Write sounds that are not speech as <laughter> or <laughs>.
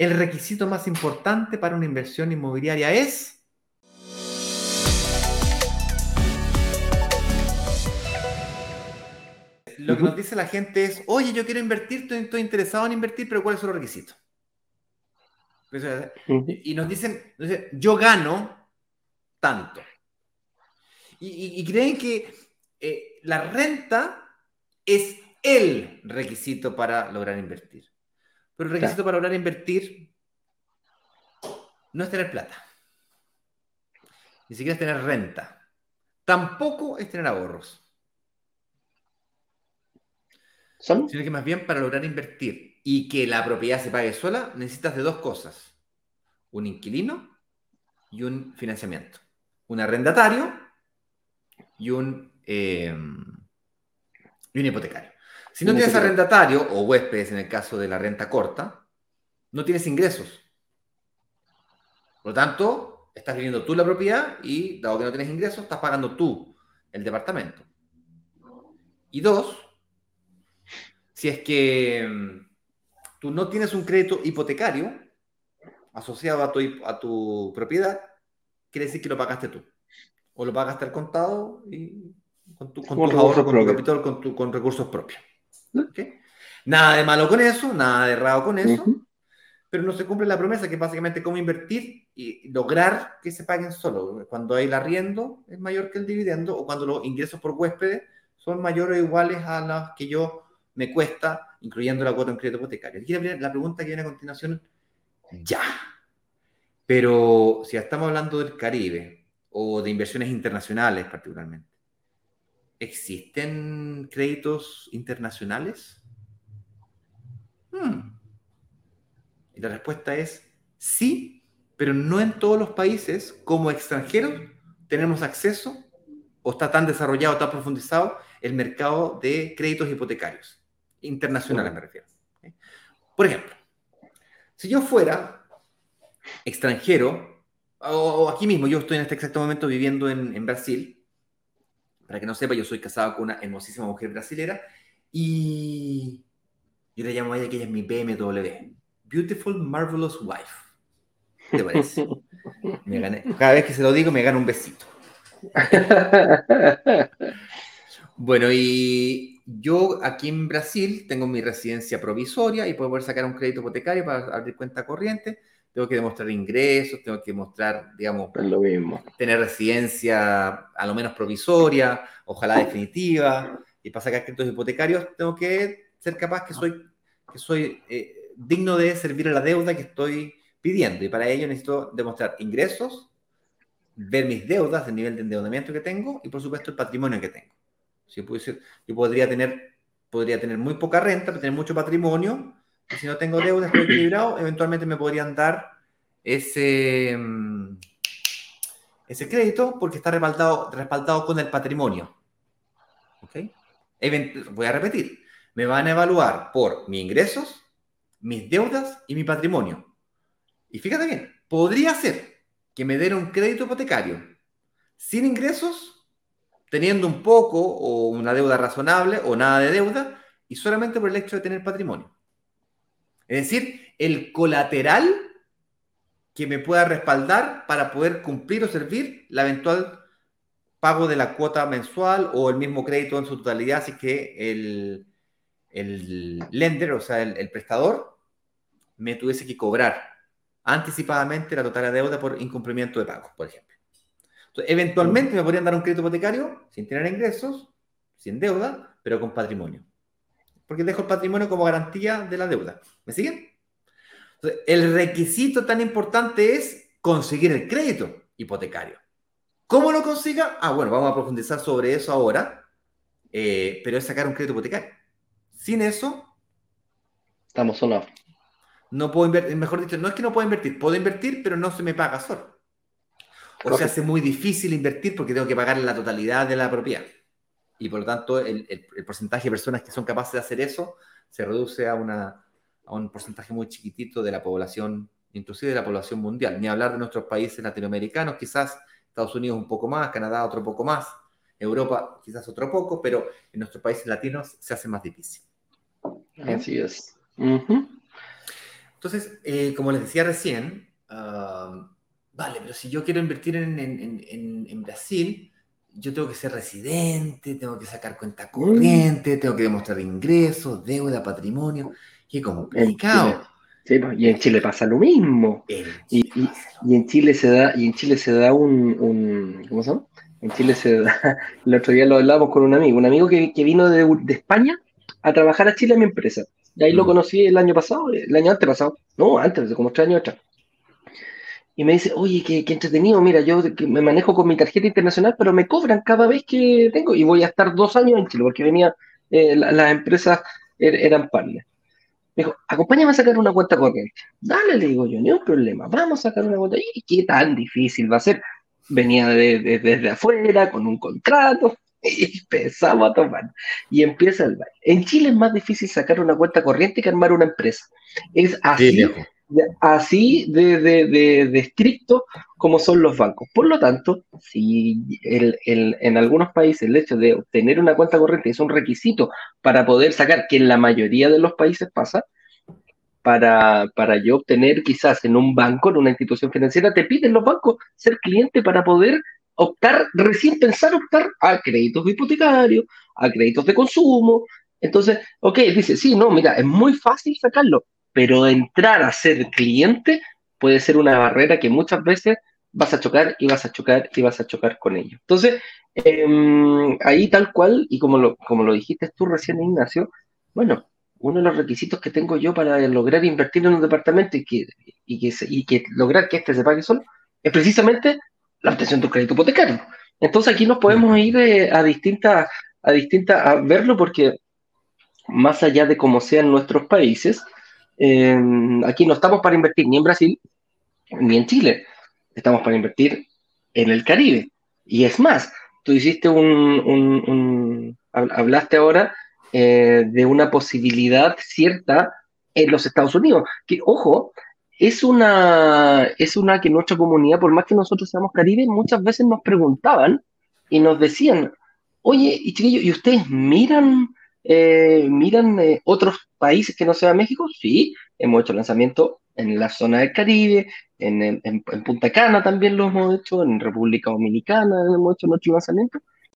el requisito más importante para una inversión inmobiliaria es... Lo que nos dice la gente es, oye, yo quiero invertir, estoy, interesado en invertir, pero ¿cuáles son los requisitos? Y nos dicen, yo gano tanto. Y, creen que eh, la renta es el requisito para lograr invertir. Pero el requisito para lograr invertir no es tener plata. Ni siquiera es tener renta. Tampoco es tener ahorros. Sino que más bien para lograr invertir y que la propiedad se pague sola, necesitas de dos cosas. Un inquilino y un financiamiento. Un arrendatario y un, eh, y un hipotecario. Si no tienes arrendatario o huéspedes en el caso de la renta corta, no tienes ingresos. Por lo tanto, estás viviendo tú la propiedad y, dado que no tienes ingresos, estás pagando tú el departamento. Y dos, si es que mm, tú no tienes un crédito hipotecario asociado a tu, a tu propiedad, quiere decir que lo pagaste tú. O lo pagaste al contado y con tu, con tu ahorro, con tu capital, con, tu, con recursos propios. Nada de malo con eso, nada de errado con eso, pero no se cumple la promesa que es básicamente cómo invertir y lograr que se paguen solo. Cuando hay el arriendo es mayor que el dividendo o cuando los ingresos por huéspedes son mayores o iguales a los que yo me cuesta, incluyendo la cuota en crédito hipotecario. Aquí la pregunta que viene a continuación, ya. Pero si estamos hablando del Caribe o de inversiones internacionales particularmente, ¿Existen créditos internacionales? Hmm. Y la respuesta es sí, pero no en todos los países como extranjeros tenemos acceso o está tan desarrollado, tan profundizado el mercado de créditos hipotecarios. Internacionales me refiero. Por ejemplo, si yo fuera extranjero, o, aquí mismo, yo estoy en este exacto momento viviendo en, en Brasil, para que no sepa, yo soy casado con una hermosísima mujer brasilera y yo le llamo a ella que ella es mi BMW. Beautiful, Marvelous Wife. ¿Qué te parece? <laughs> cada vez que se lo digo me gana un besito. Bueno, y yo aquí en Brasil tengo mi residencia provisoria y puedo poder sacar un crédito hipotecario para abrir cuenta corriente tengo que demostrar ingresos, tengo que mostrar, digamos, lo mismo. tener residencia a lo menos provisoria, ojalá definitiva, y para sacar créditos hipotecarios tengo que ser capaz que soy, que soy eh, digno de servir a la deuda que estoy pidiendo, y para ello necesito demostrar ingresos, ver mis deudas, el nivel de endeudamiento que tengo, y por supuesto el patrimonio que tengo. Si yo podría tener, podría tener muy poca renta, pero tener mucho patrimonio, y si no tengo deuda, estoy equilibrado, eventualmente me podrían dar ese, mm, ese crédito porque está respaldado, respaldado con el patrimonio. ¿Ok? voy a repetir. Me van a evaluar por mis ingresos, mis deudas y mi patrimonio. Y fíjate bien, podría ser que me den un crédito hipotecario sin ingresos, teniendo un poco o una deuda razonable o nada de deuda, y solamente por el hecho de tener patrimonio. Es decir, el colateral que me pueda respaldar para poder cumplir o servir la eventual pago de la cuota mensual o el mismo crédito en su totalidad, así que el, lender, o sea, el, prestador, me tuviese que cobrar anticipadamente la total deuda por incumplimiento de pagos, por ejemplo. Entonces, eventualmente me podrían dar un crédito hipotecario sin tener ingresos, sin deuda, pero con patrimonio porque dejo el patrimonio como garantía de la deuda. ¿Me siguen? el requisito tan importante es conseguir el crédito hipotecario. ¿Cómo lo consiga? Ah, bueno, vamos a profundizar sobre eso ahora, eh, pero es sacar un crédito hipotecario. Sin eso... Estamos solos. No puedo invertir, mejor dicho, no es que no puedo invertir, puedo invertir, pero no se me paga solo. O se hace muy difícil invertir porque tengo que pagar la totalidad de la propiedad y por lo tanto el, porcentaje de personas que son capaces de hacer eso se reduce a, una, a un porcentaje muy chiquitito de la población, inclusive de la población mundial. Ni hablar de nuestros países latinoamericanos, quizás Estados Unidos un poco más, Canadá otro poco más, Europa quizás otro poco, pero en nuestros países latinos se hace más difícil. Así es. Entonces, eh, como les decía recién, vale, pero si yo quiero invertir en, Brasil, yo tengo que ser residente, tengo que sacar cuenta mm. corriente, tengo que demostrar ingresos, deuda, patrimonio. Qué complicado. Pues, y en Chile pasa lo mismo. y, en Chile se da, y en Chile se da un, ¿cómo se llama? En Chile se da, <laughs> el otro día lo hablábamos con un amigo, un amigo que, vino de, España a trabajar a Chile en mi empresa. Y ahí lo mm. conocí el año pasado, el año antes pasado, no, antes, de como tres años atrás. Y me dice, oye, qué, entretenido, mira, yo me manejo con mi tarjeta internacional, pero me cobran cada vez que tengo, y voy a estar dos años en Chile, porque venía, eh, las empresas er, eran partners. Me dijo, acompáñame a sacar una cuenta corriente. Dale, le digo yo, ni un problema, vamos a sacar una cuenta. ¿Y qué tan difícil va a ser? Venía desde afuera, con un contrato, <laughs> y empezamos a tomar. Y empieza el baile. En Chile es más difícil sacar una cuenta corriente que armar una empresa. Es así, así de, estricto como son los bancos. Por lo tanto, si en algunos países el hecho de obtener una cuenta corriente es un requisito para poder sacar, que en la mayoría de los países pasa, para, para yo obtener quizás en un banco, en una institución financiera, te piden los bancos ser cliente para poder optar, recién pensar optar a créditos hipotecarios, a créditos de consumo. Entonces, ok, dice, sí, no, mira, es muy fácil sacarlo, pero entrar a ser cliente puede ser una barrera que muchas veces vas a chocar y vas a chocar y vas a chocar con ello. Entonces, em, ahí tal cual, y como lo, como lo dijiste tú recién, Ignacio, bueno, uno de los requisitos que tengo yo para lograr invertir en un departamento y que, y que, lograr que este se pague solo es precisamente la obtención de un crédito hipotecario. Entonces aquí nos podemos ir eh, a distintas, a distintas, a verlo porque más allá de cómo sean nuestros países, Aquí no estamos para invertir ni en Brasil ni en Chile, estamos para invertir en el Caribe. Y es más, tú hiciste un, hablaste ahora eh, de una posibilidad cierta en los Estados Unidos, que ojo, es una, es una que nuestra comunidad, por más que nosotros seamos Caribe, muchas veces nos preguntaban y nos decían, oye, y chiquillos, ¿y ustedes miran eh, miran eh, otros países que no sea México, sí, hemos hecho lanzamiento en la zona del Caribe, en, Punta Cana también lo hemos hecho, en República Dominicana hemos hecho nuestro lanzamiento,